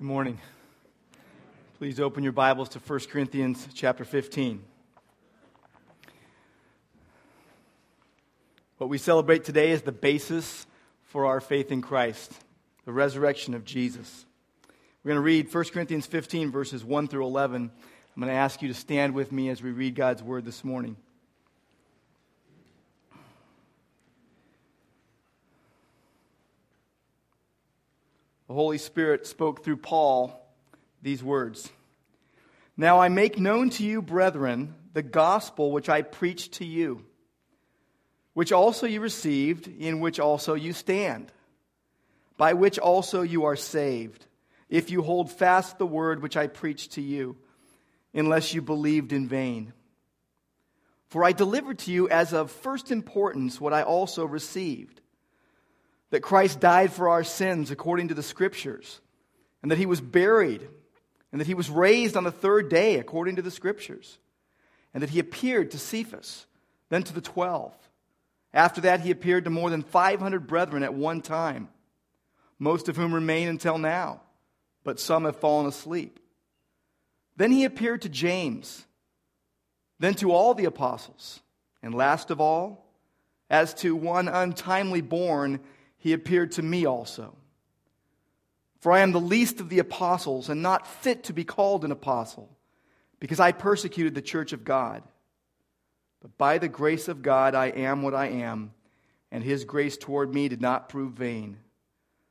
Good morning. Please open your Bibles to 1 Corinthians chapter 15. What we celebrate today is the basis for our faith in Christ, the resurrection of Jesus. We're going to read 1 Corinthians 15, verses 1 through 11. I'm going to ask you to stand with me as we read God's word this morning. The Holy Spirit spoke through Paul these words Now I make known to you, brethren, the gospel which I preached to you, which also you received, in which also you stand, by which also you are saved, if you hold fast the word which I preached to you, unless you believed in vain. For I delivered to you as of first importance what I also received that Christ died for our sins according to the Scriptures, and that he was buried, and that he was raised on the third day according to the Scriptures, and that he appeared to Cephas, then to the twelve. After that, he appeared to more than 500 brethren at one time, most of whom remain until now, but some have fallen asleep. Then he appeared to James, then to all the apostles, and last of all, as to one untimely born, he appeared to me also. For I am the least of the apostles and not fit to be called an apostle, because I persecuted the church of God. But by the grace of God, I am what I am, and his grace toward me did not prove vain.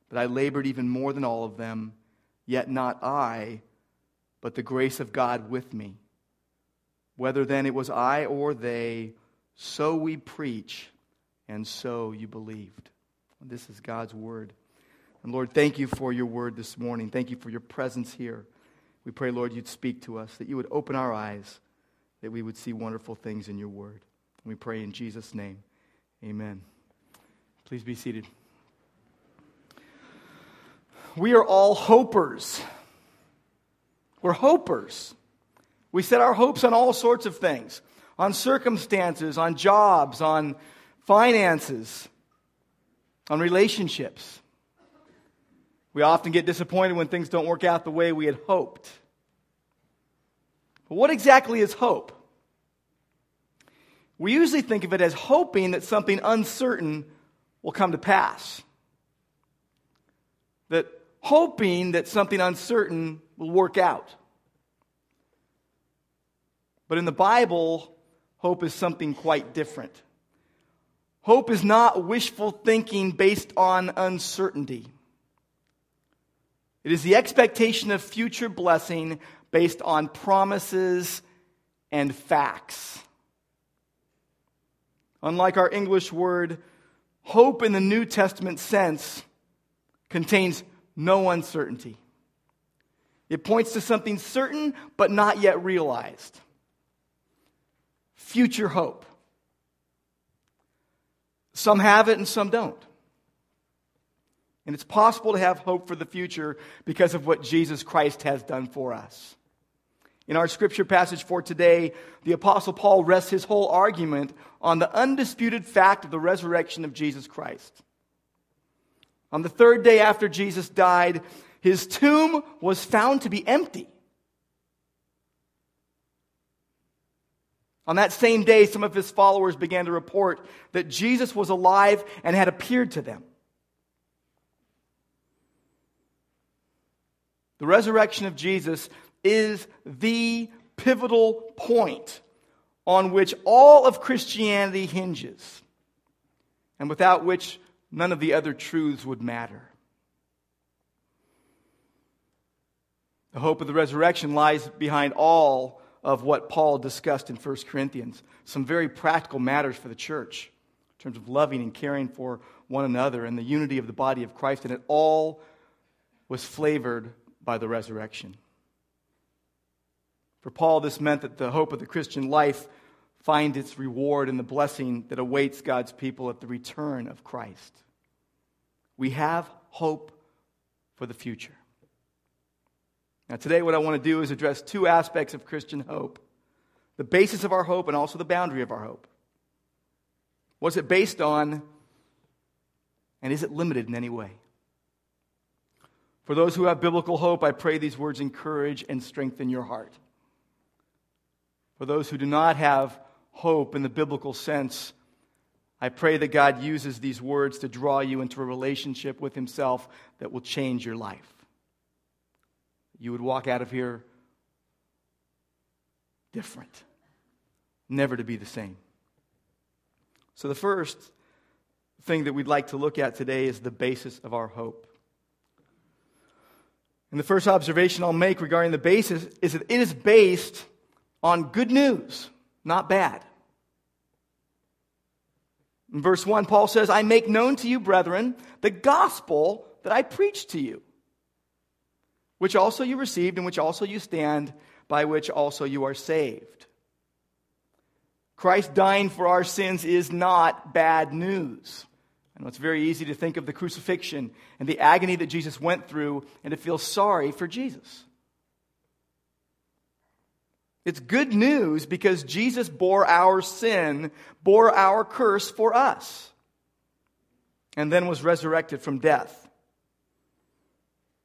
But I labored even more than all of them, yet not I, but the grace of God with me. Whether then it was I or they, so we preach, and so you believed. This is God's word. And Lord, thank you for your word this morning. Thank you for your presence here. We pray, Lord, you'd speak to us, that you would open our eyes, that we would see wonderful things in your word. And we pray in Jesus' name. Amen. Please be seated. We are all hopers. We're hopers. We set our hopes on all sorts of things on circumstances, on jobs, on finances on relationships. We often get disappointed when things don't work out the way we had hoped. But what exactly is hope? We usually think of it as hoping that something uncertain will come to pass. That hoping that something uncertain will work out. But in the Bible, hope is something quite different. Hope is not wishful thinking based on uncertainty. It is the expectation of future blessing based on promises and facts. Unlike our English word, hope in the New Testament sense contains no uncertainty. It points to something certain but not yet realized. Future hope. Some have it and some don't. And it's possible to have hope for the future because of what Jesus Christ has done for us. In our scripture passage for today, the Apostle Paul rests his whole argument on the undisputed fact of the resurrection of Jesus Christ. On the third day after Jesus died, his tomb was found to be empty. On that same day, some of his followers began to report that Jesus was alive and had appeared to them. The resurrection of Jesus is the pivotal point on which all of Christianity hinges, and without which none of the other truths would matter. The hope of the resurrection lies behind all of what Paul discussed in 1 Corinthians. Some very practical matters for the church in terms of loving and caring for one another and the unity of the body of Christ. And it all was flavored by the resurrection. For Paul, this meant that the hope of the Christian life find its reward in the blessing that awaits God's people at the return of Christ. We have hope for the future. Now, today, what I want to do is address two aspects of Christian hope the basis of our hope and also the boundary of our hope. What's it based on, and is it limited in any way? For those who have biblical hope, I pray these words encourage and strengthen your heart. For those who do not have hope in the biblical sense, I pray that God uses these words to draw you into a relationship with Himself that will change your life. You would walk out of here different, never to be the same. So, the first thing that we'd like to look at today is the basis of our hope. And the first observation I'll make regarding the basis is that it is based on good news, not bad. In verse 1, Paul says, I make known to you, brethren, the gospel that I preached to you, which also you received, in which also you stand, by which also you are saved. Christ dying for our sins is not bad news. I know it's very easy to think of the crucifixion and the agony that Jesus went through and to feel sorry for Jesus. It's good news because Jesus bore our sin, bore our curse for us, and then was resurrected from death.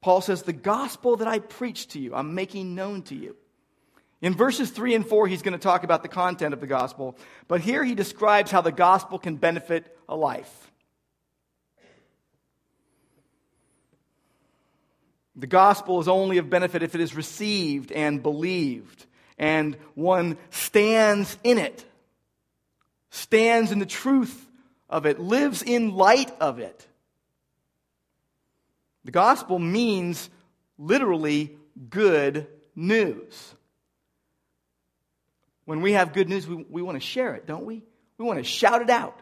Paul says, The gospel that I preach to you, I'm making known to you. In verses 3 and 4, he's going to talk about the content of the gospel, but here he describes how the gospel can benefit a life. The gospel is only of benefit if it is received and believed, and one stands in it, stands in the truth of it, lives in light of it. The gospel means literally good news. When we have good news, we, we want to share it, don't we? We want to shout it out.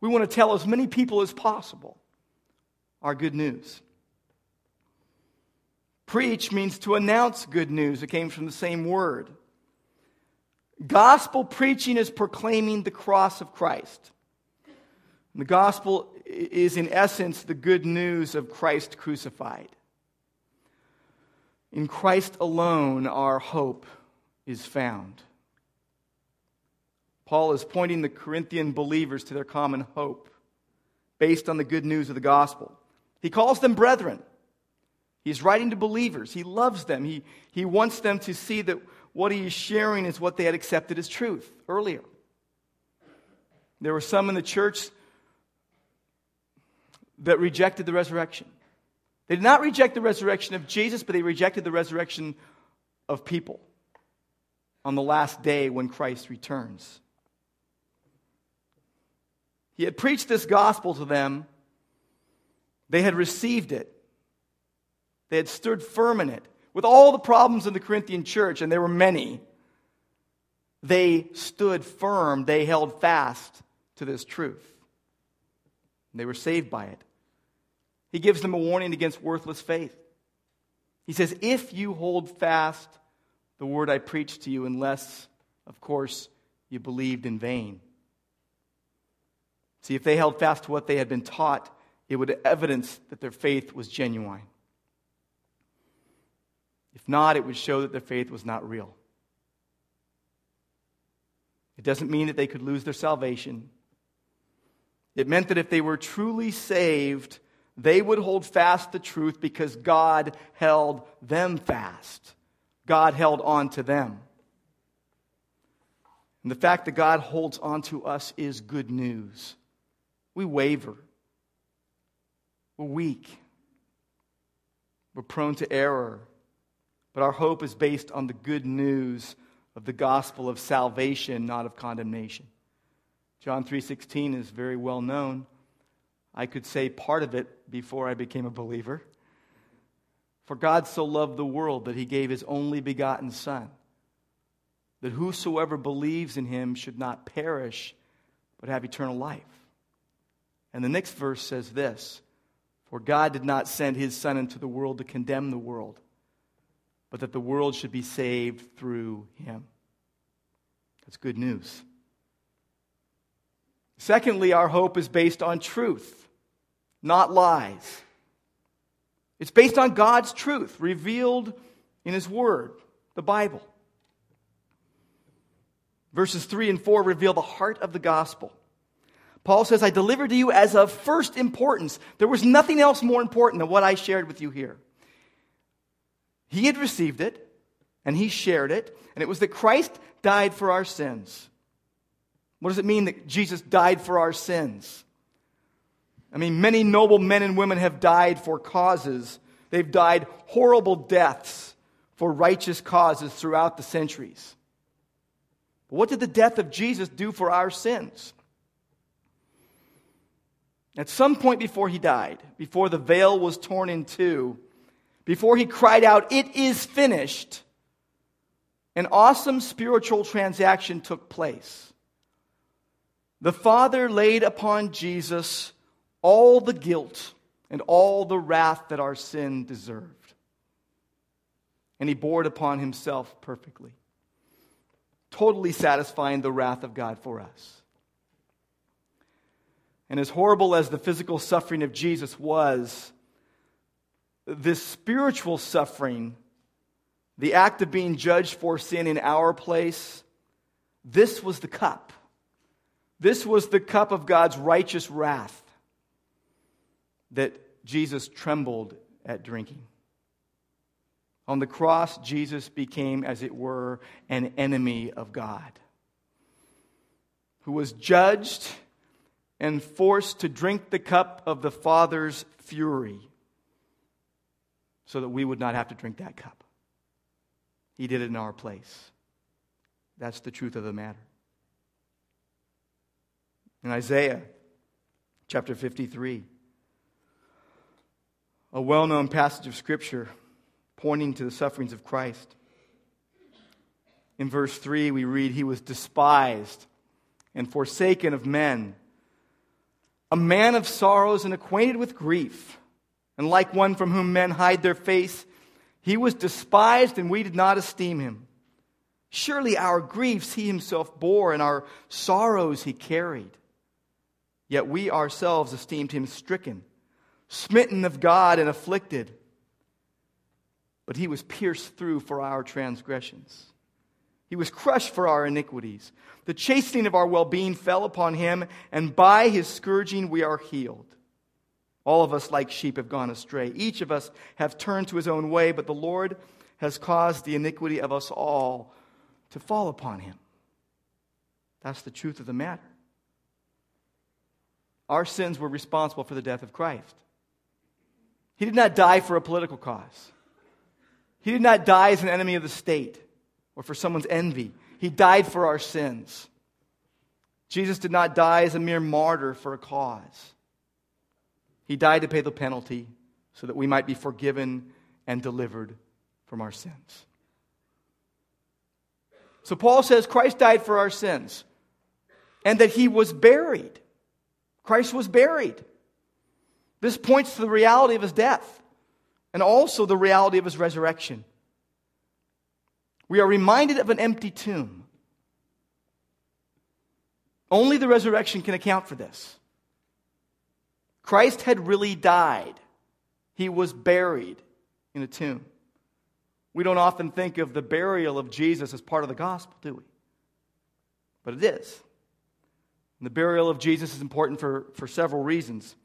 We want to tell as many people as possible our good news. Preach means to announce good news. It came from the same word. Gospel preaching is proclaiming the cross of Christ. And The gospel is, in essence, the good news of Christ crucified. In Christ alone, our hope is found. Paul is pointing the Corinthian believers to their common hope based on the good news of the gospel. He calls them brethren. He's writing to believers. He loves them. He, he wants them to see that what he is sharing is what they had accepted as truth earlier. There were some in the church that rejected the resurrection. They did not reject the resurrection of Jesus, but they rejected the resurrection of people on the last day when Christ returns. He had preached this gospel to them, they had received it. They had stood firm in it. With all the problems in the Corinthian church, and there were many, they stood firm. They held fast to this truth. They were saved by it. He gives them a warning against worthless faith. He says, If you hold fast the word I preached to you, unless, of course, you believed in vain. See, if they held fast to what they had been taught, it would evidence that their faith was genuine. If not, it would show that their faith was not real. It doesn't mean that they could lose their salvation. It meant that if they were truly saved, they would hold fast the truth because God held them fast. God held on to them. And the fact that God holds on to us is good news. We waver. We're weak. We're prone to error. But our hope is based on the good news of the gospel of salvation, not of condemnation. John 3:16 is very well known. I could say part of it before I became a believer. For God so loved the world that he gave his only begotten son that whosoever believes in him should not perish but have eternal life. And the next verse says this, for God did not send his son into the world to condemn the world, but that the world should be saved through him. That's good news. Secondly, our hope is based on truth, not lies. It's based on God's truth revealed in His Word, the Bible. Verses 3 and 4 reveal the heart of the gospel. Paul says, I delivered to you as of first importance. There was nothing else more important than what I shared with you here. He had received it, and he shared it, and it was that Christ died for our sins. What does it mean that Jesus died for our sins? I mean, many noble men and women have died for causes. They've died horrible deaths for righteous causes throughout the centuries. But what did the death of Jesus do for our sins? At some point before he died, before the veil was torn in two, before he cried out, It is finished, an awesome spiritual transaction took place. The Father laid upon Jesus all the guilt and all the wrath that our sin deserved. And he bore it upon himself perfectly, totally satisfying the wrath of God for us. And as horrible as the physical suffering of Jesus was, this spiritual suffering, the act of being judged for sin in our place, this was the cup. This was the cup of God's righteous wrath that Jesus trembled at drinking. On the cross, Jesus became, as it were, an enemy of God, who was judged and forced to drink the cup of the Father's fury so that we would not have to drink that cup. He did it in our place. That's the truth of the matter. In Isaiah chapter 53, a well known passage of Scripture pointing to the sufferings of Christ. In verse 3, we read, He was despised and forsaken of men, a man of sorrows and acquainted with grief and like one from whom men hide their face, he was despised and we did not esteem him. Surely our griefs he himself bore, and our sorrows he carried. Yet we ourselves esteemed him stricken, smitten of God, and afflicted. But he was pierced through for our transgressions, he was crushed for our iniquities. The chastening of our well being fell upon him, and by his scourging we are healed. All of us, like sheep, have gone astray. Each of us have turned to his own way, but the Lord has caused the iniquity of us all to fall upon him. That's the truth of the matter. Our sins were responsible for the death of Christ. He did not die for a political cause. He did not die as an enemy of the state or for someone's envy. He died for our sins. Jesus did not die as a mere martyr for a cause. He died to pay the penalty so that we might be forgiven and delivered from our sins. So Paul says Christ died for our sins and that he was buried. Christ was buried. This points to the reality of his death and also the reality of his resurrection. We are reminded of an empty tomb. Only the resurrection can account for this. Christ had really died, he was buried in a tomb. We don't often think of the burial of Jesus as part of the gospel, do we? But it is. And the burial of Jesus is important for, for several reasons.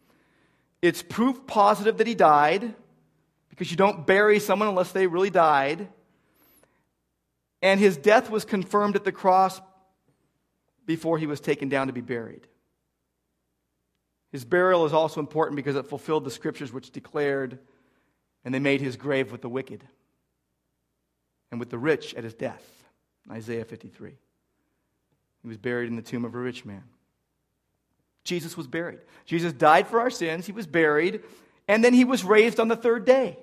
It's proof positive that he died, because you don't bury someone unless they really died. And his death was confirmed at the cross before he was taken down to be buried. His burial is also important because it fulfilled the scriptures which declared, and they made his grave with the wicked and with the rich at his death. Isaiah 53. He was buried in the tomb of a rich man. Jesus was buried. Jesus died for our sins, he was buried, and then he was raised on the third day.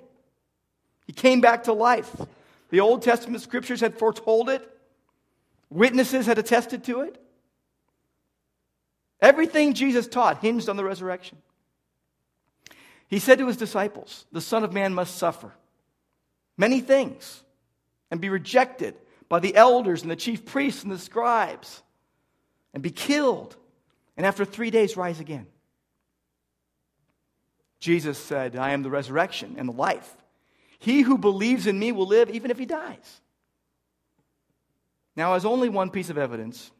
He came back to life. The Old Testament scriptures had foretold it, witnesses had attested to it. Everything Jesus taught hinged on the resurrection. He said to his disciples, The Son of Man must suffer many things and be rejected by the elders and the chief priests and the scribes and be killed, and after three days rise again. Jesus said, I am the resurrection and the life. He who believes in me will live even if he dies. Now, as only one piece of evidence,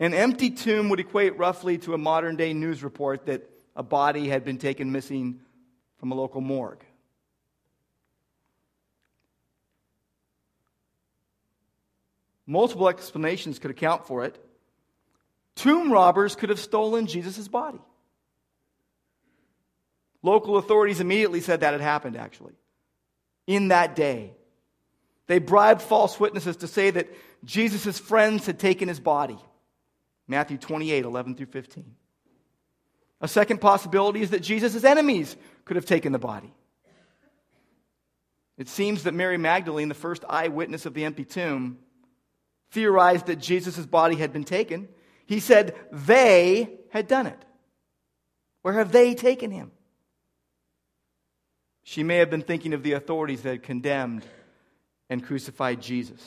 an empty tomb would equate roughly to a modern day news report that a body had been taken missing from a local morgue. Multiple explanations could account for it. Tomb robbers could have stolen Jesus' body. Local authorities immediately said that had happened, actually, in that day. They bribed false witnesses to say that Jesus' friends had taken his body. Matthew 28, 11 through 15. A second possibility is that Jesus' enemies could have taken the body. It seems that Mary Magdalene, the first eyewitness of the empty tomb, theorized that Jesus' body had been taken. He said they had done it. Where have they taken him? She may have been thinking of the authorities that had condemned and crucified Jesus.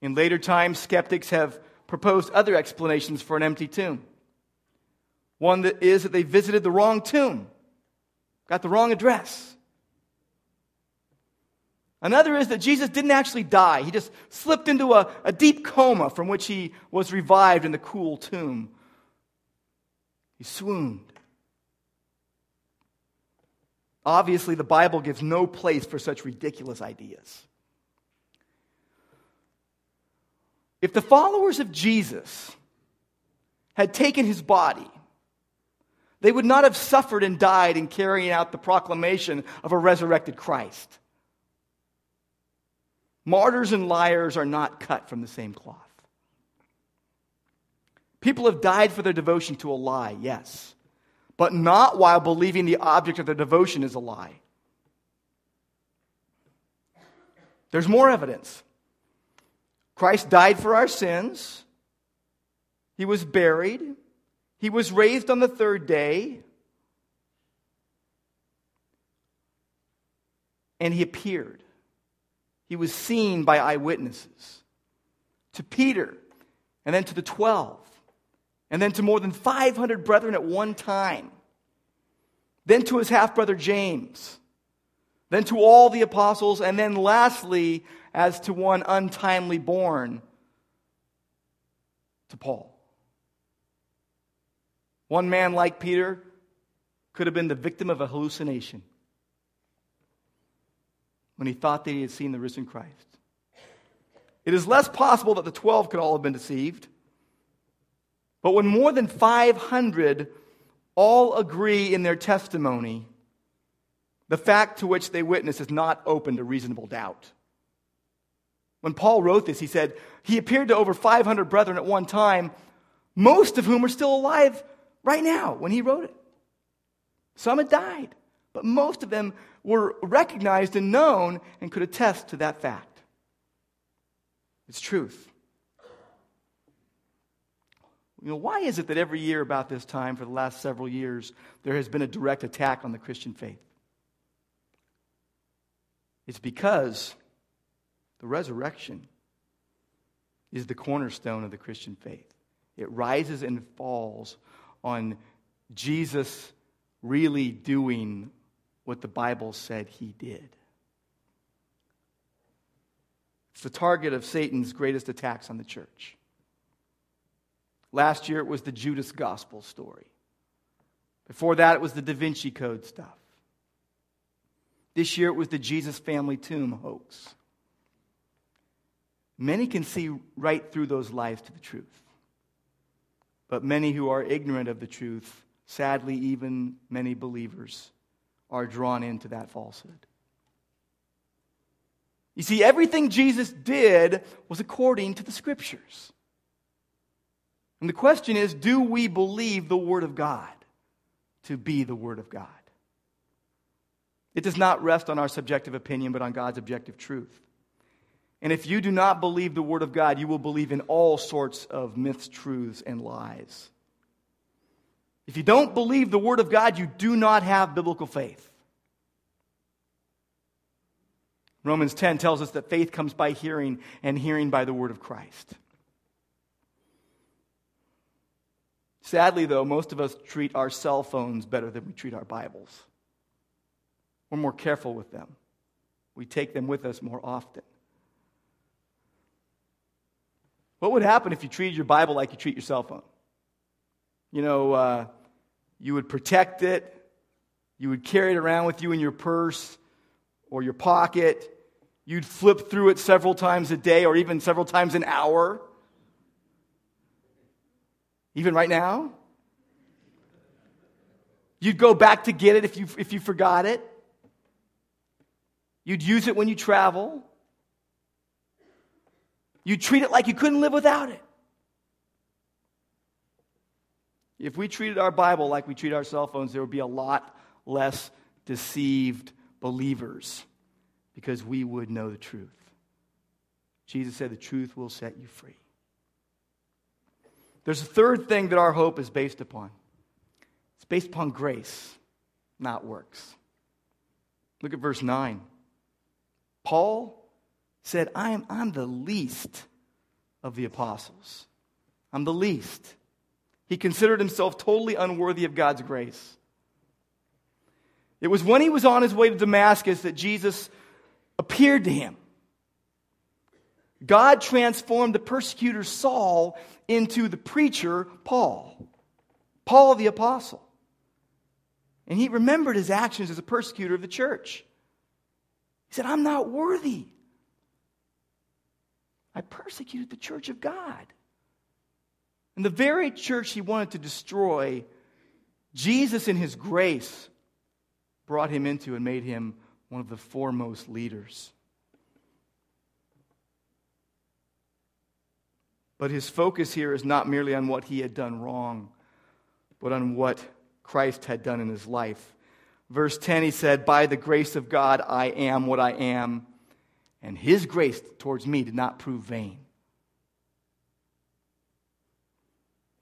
In later times, skeptics have proposed other explanations for an empty tomb. One that is that they visited the wrong tomb, got the wrong address. Another is that Jesus didn't actually die. He just slipped into a, a deep coma from which he was revived in the cool tomb. He swooned. Obviously, the Bible gives no place for such ridiculous ideas. If the followers of Jesus had taken his body, they would not have suffered and died in carrying out the proclamation of a resurrected Christ. Martyrs and liars are not cut from the same cloth. People have died for their devotion to a lie, yes, but not while believing the object of their devotion is a lie. There's more evidence. Christ died for our sins. He was buried. He was raised on the third day. And he appeared. He was seen by eyewitnesses to Peter, and then to the 12, and then to more than 500 brethren at one time, then to his half brother James, then to all the apostles, and then lastly, as to one untimely born, to Paul. One man like Peter could have been the victim of a hallucination when he thought that he had seen the risen Christ. It is less possible that the 12 could all have been deceived. But when more than 500 all agree in their testimony, the fact to which they witness is not open to reasonable doubt. When Paul wrote this, he said, He appeared to over 500 brethren at one time, most of whom are still alive right now when he wrote it. Some had died, but most of them were recognized and known and could attest to that fact. It's truth. You know, why is it that every year about this time for the last several years there has been a direct attack on the Christian faith? It's because the resurrection is the cornerstone of the Christian faith. It rises and falls on Jesus really doing what the Bible said he did. It's the target of Satan's greatest attacks on the church. Last year it was the Judas Gospel story. Before that it was the Da Vinci Code stuff. This year it was the Jesus family tomb hoax. Many can see right through those lies to the truth. But many who are ignorant of the truth, sadly, even many believers, are drawn into that falsehood. You see, everything Jesus did was according to the scriptures. And the question is do we believe the Word of God to be the Word of God? It does not rest on our subjective opinion, but on God's objective truth. And if you do not believe the Word of God, you will believe in all sorts of myths, truths, and lies. If you don't believe the Word of God, you do not have biblical faith. Romans 10 tells us that faith comes by hearing, and hearing by the Word of Christ. Sadly, though, most of us treat our cell phones better than we treat our Bibles. We're more careful with them, we take them with us more often. What would happen if you treated your Bible like you treat your cell phone? You know, uh, you would protect it, you would carry it around with you in your purse or your pocket, You'd flip through it several times a day or even several times an hour. Even right now. You'd go back to get it if you, if you forgot it. You'd use it when you travel. You'd treat it like you couldn't live without it. If we treated our Bible like we treat our cell phones, there would be a lot less deceived believers because we would know the truth. Jesus said, The truth will set you free. There's a third thing that our hope is based upon it's based upon grace, not works. Look at verse 9. Paul said, I am, I'm the least of the apostles. I'm the least. He considered himself totally unworthy of God's grace. It was when he was on his way to Damascus that Jesus appeared to him. God transformed the persecutor Saul into the preacher Paul, Paul the apostle. And he remembered his actions as a persecutor of the church. He said, I'm not worthy. I persecuted the church of God. And the very church he wanted to destroy, Jesus, in his grace, brought him into and made him one of the foremost leaders. But his focus here is not merely on what he had done wrong, but on what Christ had done in his life. Verse 10, he said, By the grace of God, I am what I am, and his grace towards me did not prove vain.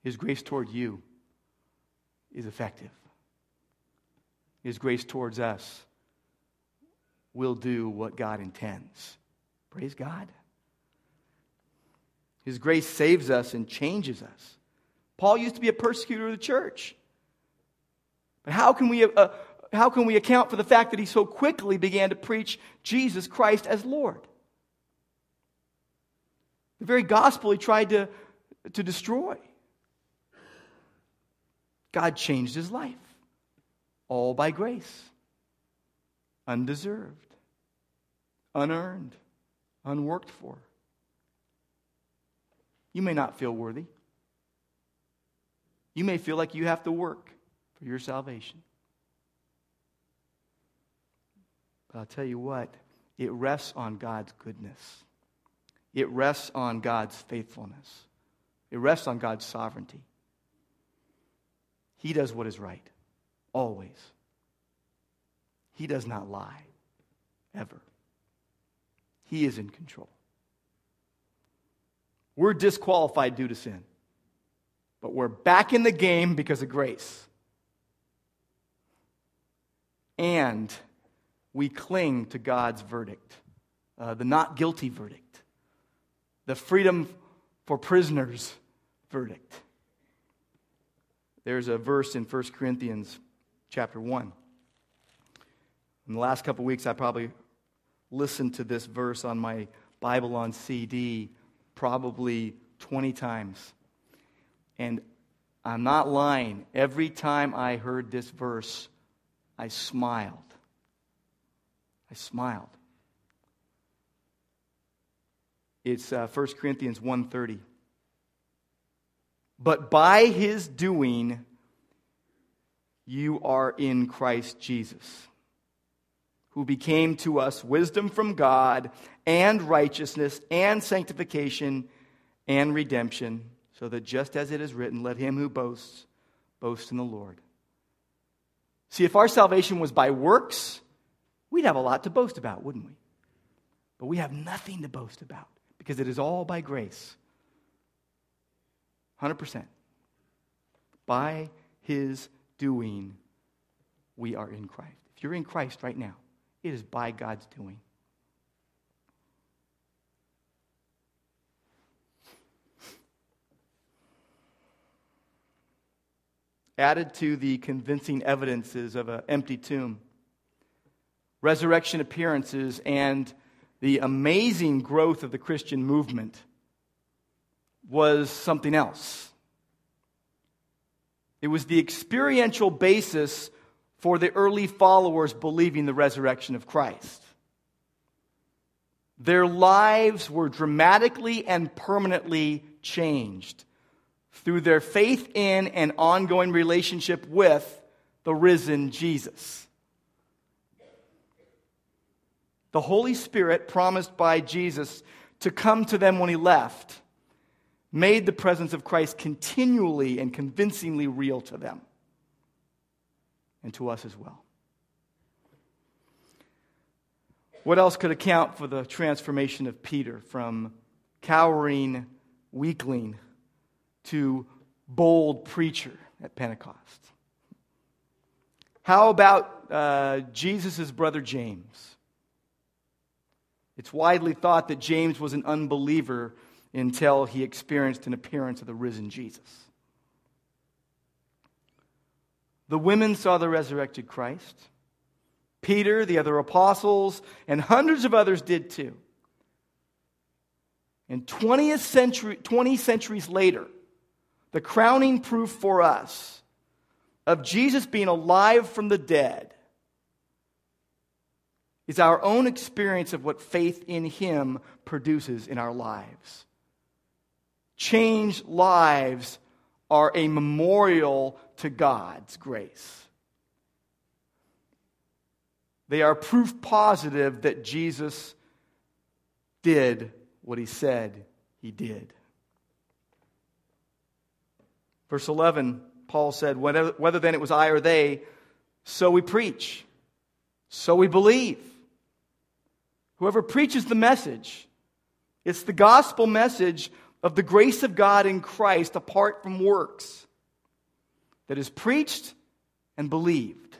His grace toward you is effective. His grace towards us will do what God intends. Praise God. His grace saves us and changes us. Paul used to be a persecutor of the church. But how can we, uh, how can we account for the fact that he so quickly began to preach Jesus Christ as Lord? The very gospel he tried to, to destroy. God changed his life, all by grace, undeserved unearned, unworked for. You may not feel worthy. You may feel like you have to work for your salvation. But I'll tell you what, it rests on God's goodness. It rests on God's faithfulness. It rests on God's sovereignty. He does what is right, always. He does not lie, ever. He is in control. We're disqualified due to sin, but we're back in the game because of grace. And we cling to God's verdict, uh, the not guilty verdict, the freedom for prisoners verdict. There's a verse in 1 Corinthians chapter 1. In the last couple weeks, I probably listened to this verse on my Bible on CD probably 20 times. And I'm not lying. Every time I heard this verse, I smiled. I smiled. It's uh, 1 Corinthians 1:30. But by his doing you are in Christ Jesus who became to us wisdom from God and righteousness and sanctification and redemption, so that just as it is written, let him who boasts boast in the Lord. See, if our salvation was by works, we'd have a lot to boast about, wouldn't we? But we have nothing to boast about because it is all by grace. 100%. By his doing, we are in Christ. If you're in Christ right now, it is by God's doing. Added to the convincing evidences of an empty tomb, resurrection appearances, and the amazing growth of the Christian movement was something else. It was the experiential basis for the early followers believing the resurrection of Christ. their lives were dramatically and permanently changed through their faith in and ongoing relationship with the risen Jesus. The Holy Spirit, promised by Jesus to come to them when he left, made the presence of Christ continually and convincingly real to them and to us as well. What else could account for the transformation of Peter from cowering weakling to bold preacher at Pentecost? How about uh, Jesus' brother James? It's widely thought that James was an unbeliever until he experienced an appearance of the risen Jesus. The women saw the resurrected Christ. Peter, the other apostles, and hundreds of others did too. And 20th century, 20 centuries later, the crowning proof for us of Jesus being alive from the dead is our own experience of what faith in Him produces in our lives. Changed lives are a memorial to God's grace. They are proof positive that Jesus did what he said he did. Verse 11, Paul said, whether, whether then it was I or they, so we preach, so we believe. Whoever preaches the message, it's the gospel message of the grace of God in Christ apart from works that is preached and believed,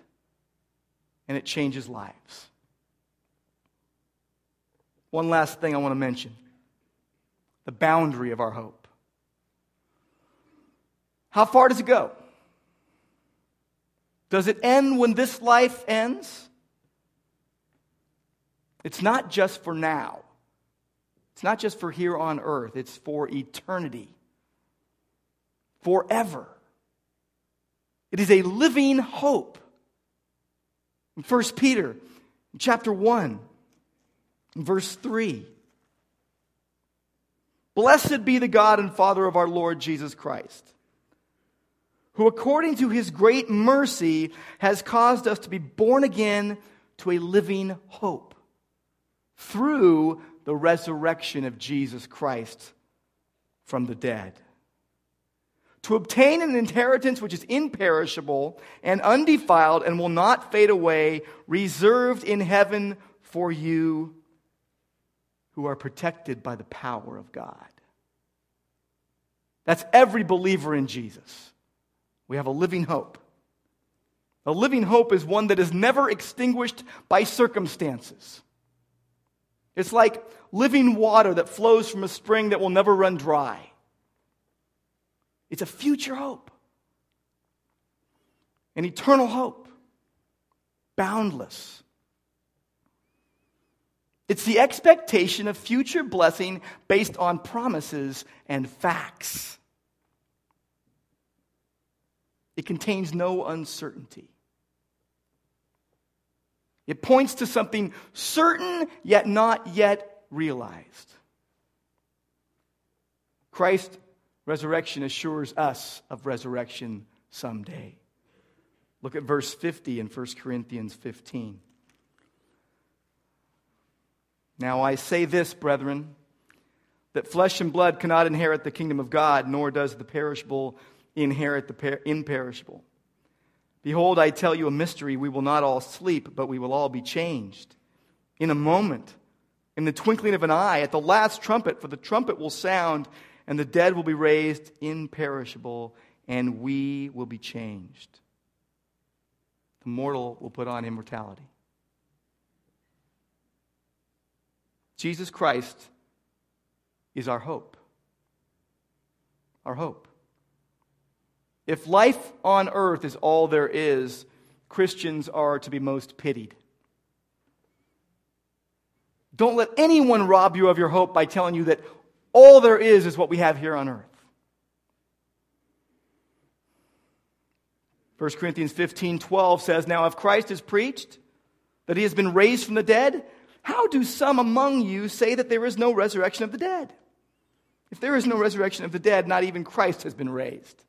and it changes lives. One last thing I want to mention the boundary of our hope. How far does it go? Does it end when this life ends? It's not just for now. It's not just for here on earth, it's for eternity, forever. It is a living hope. In 1 Peter chapter 1, verse 3. Blessed be the God and Father of our Lord Jesus Christ, who according to his great mercy has caused us to be born again to a living hope through the resurrection of Jesus Christ from the dead. To obtain an inheritance which is imperishable and undefiled and will not fade away, reserved in heaven for you who are protected by the power of God. That's every believer in Jesus. We have a living hope. A living hope is one that is never extinguished by circumstances. It's like living water that flows from a spring that will never run dry. It's a future hope, an eternal hope, boundless. It's the expectation of future blessing based on promises and facts. It contains no uncertainty. It points to something certain yet not yet realized. Christ's resurrection assures us of resurrection someday. Look at verse 50 in 1 Corinthians 15. Now I say this, brethren, that flesh and blood cannot inherit the kingdom of God, nor does the perishable inherit the per- imperishable. Behold, I tell you a mystery. We will not all sleep, but we will all be changed. In a moment, in the twinkling of an eye, at the last trumpet, for the trumpet will sound, and the dead will be raised imperishable, and we will be changed. The mortal will put on immortality. Jesus Christ is our hope. Our hope. If life on earth is all there is, Christians are to be most pitied. Don't let anyone rob you of your hope by telling you that all there is is what we have here on earth. 1 Corinthians 15 12 says, Now if Christ is preached that he has been raised from the dead, How do some among you say that there is no resurrection of the dead? If there is no resurrection of the dead, not even Christ has been raised.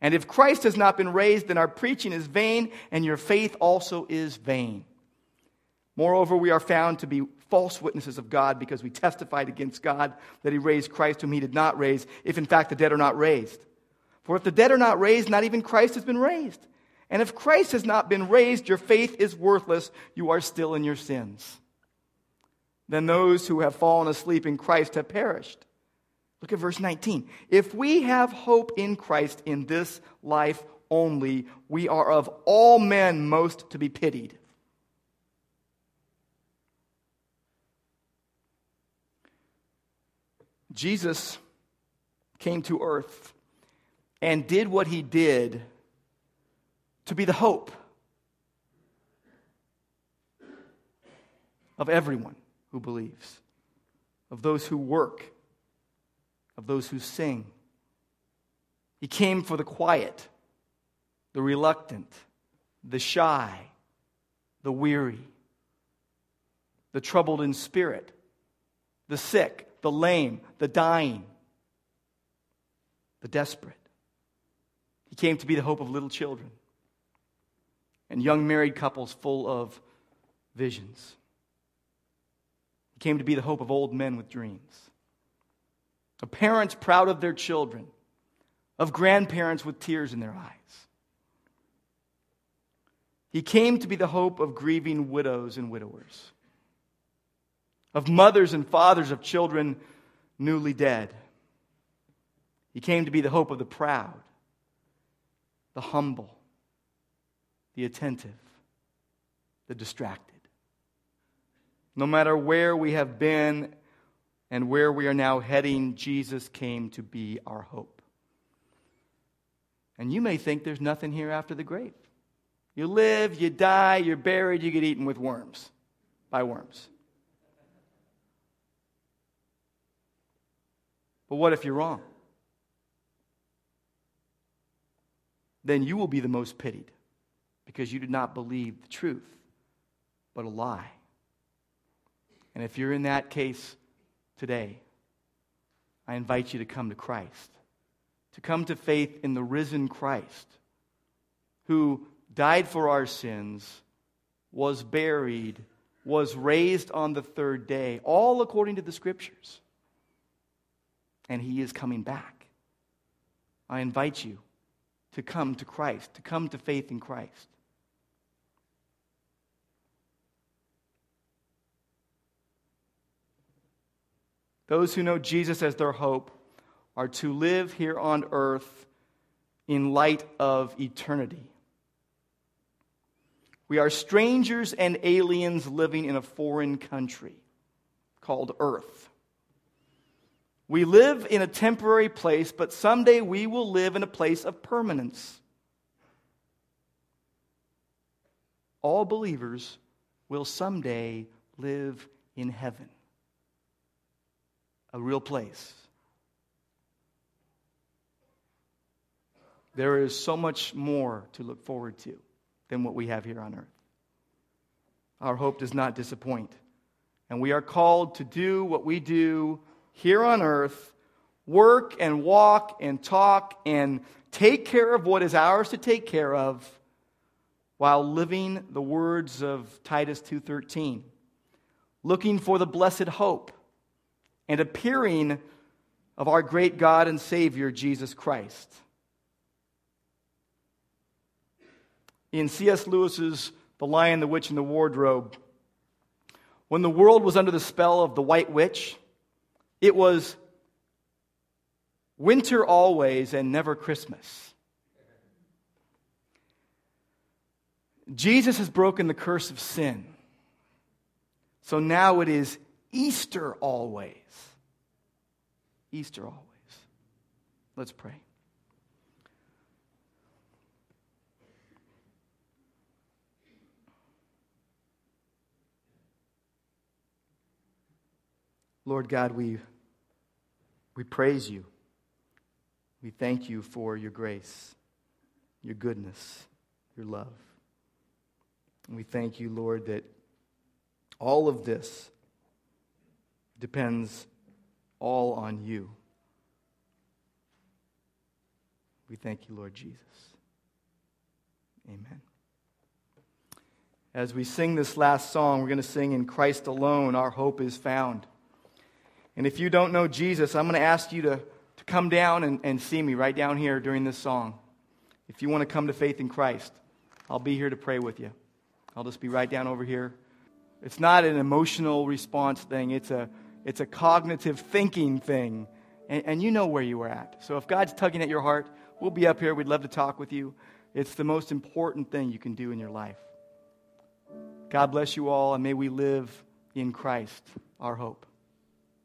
And if Christ has not been raised, then our preaching is vain, and your faith also is vain. Moreover, we are found to be false witnesses of God because we testified against God that he raised Christ whom he did not raise, if in fact the dead are not raised. For if the dead are not raised, not even Christ has been raised. And if Christ has not been raised, your faith is worthless. You are still in your sins. Then those who have fallen asleep in Christ have perished. Look at verse 19. If we have hope in Christ in this life only, we are of all men most to be pitied. Jesus came to earth and did what he did to be the hope of everyone who believes, of those who work of those who sing. He came for the quiet, the reluctant, the shy, the weary, the troubled in spirit, the sick, the lame, the dying, the desperate. He came to be the hope of little children and young married couples full of visions. He came to be the hope of old men with dreams of parents proud of their children, of grandparents with tears in their eyes. He came to be the hope of grieving widows and widowers, of mothers and fathers of children newly dead. He came to be the hope of the proud, the humble, the attentive, the distracted. No matter where we have been and where we are now heading, Jesus came to be our hope. And you may think there's nothing here after the grave. You live, you die, you're buried, you get eaten with worms, by worms. But what if you're wrong? Then you will be the most pitied because you did not believe the truth, but a lie. And if you're in that case, today, I invite you to come to Christ, to come to faith in the risen Christ who died for our sins, was buried, was raised on the third day, all according to the scriptures. And he is coming back. I invite you to come to Christ, to come to faith in Christ. Those who know Jesus as their hope are to live here on earth in light of eternity. We are strangers and aliens living in a foreign country called Earth. We live in a temporary place, but someday we will live in a place of permanence. All believers will someday live in heaven a real place. There is so much more to look forward to than what we have here on earth. Our hope does not disappoint. And we are called to do what we do here on earth work and walk and talk and take care of what is ours to take care of while living the words of Titus 2:13 looking for the blessed hope and appearing of our great God and Savior, Jesus Christ. In C.S. Lewis's The Lion, the Witch, and the Wardrobe, when the world was under the spell of the White Witch, it was winter always and never Christmas. Jesus has broken the curse of sin. So now it is Easter always. Easter always. Let's pray. Lord God, we, we praise you. We thank you for your grace, your goodness, your love. And we thank you, Lord, that All of this depends all on you. We thank you, Lord Jesus. Amen. As we sing this last song, we're going to sing In Christ alone, our hope is found. And if you don't know Jesus, I'm going to ask you to, to come down and, and see me right down here during this song. If you want to come to faith in Christ, I'll be here to pray with you. I'll just be right down over here. It's not an emotional response thing, it's a, it's a cognitive thinking thing. And, and you know where you are at. So if God's tugging at your heart, we'll be up here. We'd love to talk with you. It's the most important thing you can do in your life. God bless you all, and may we live in Christ, our hope.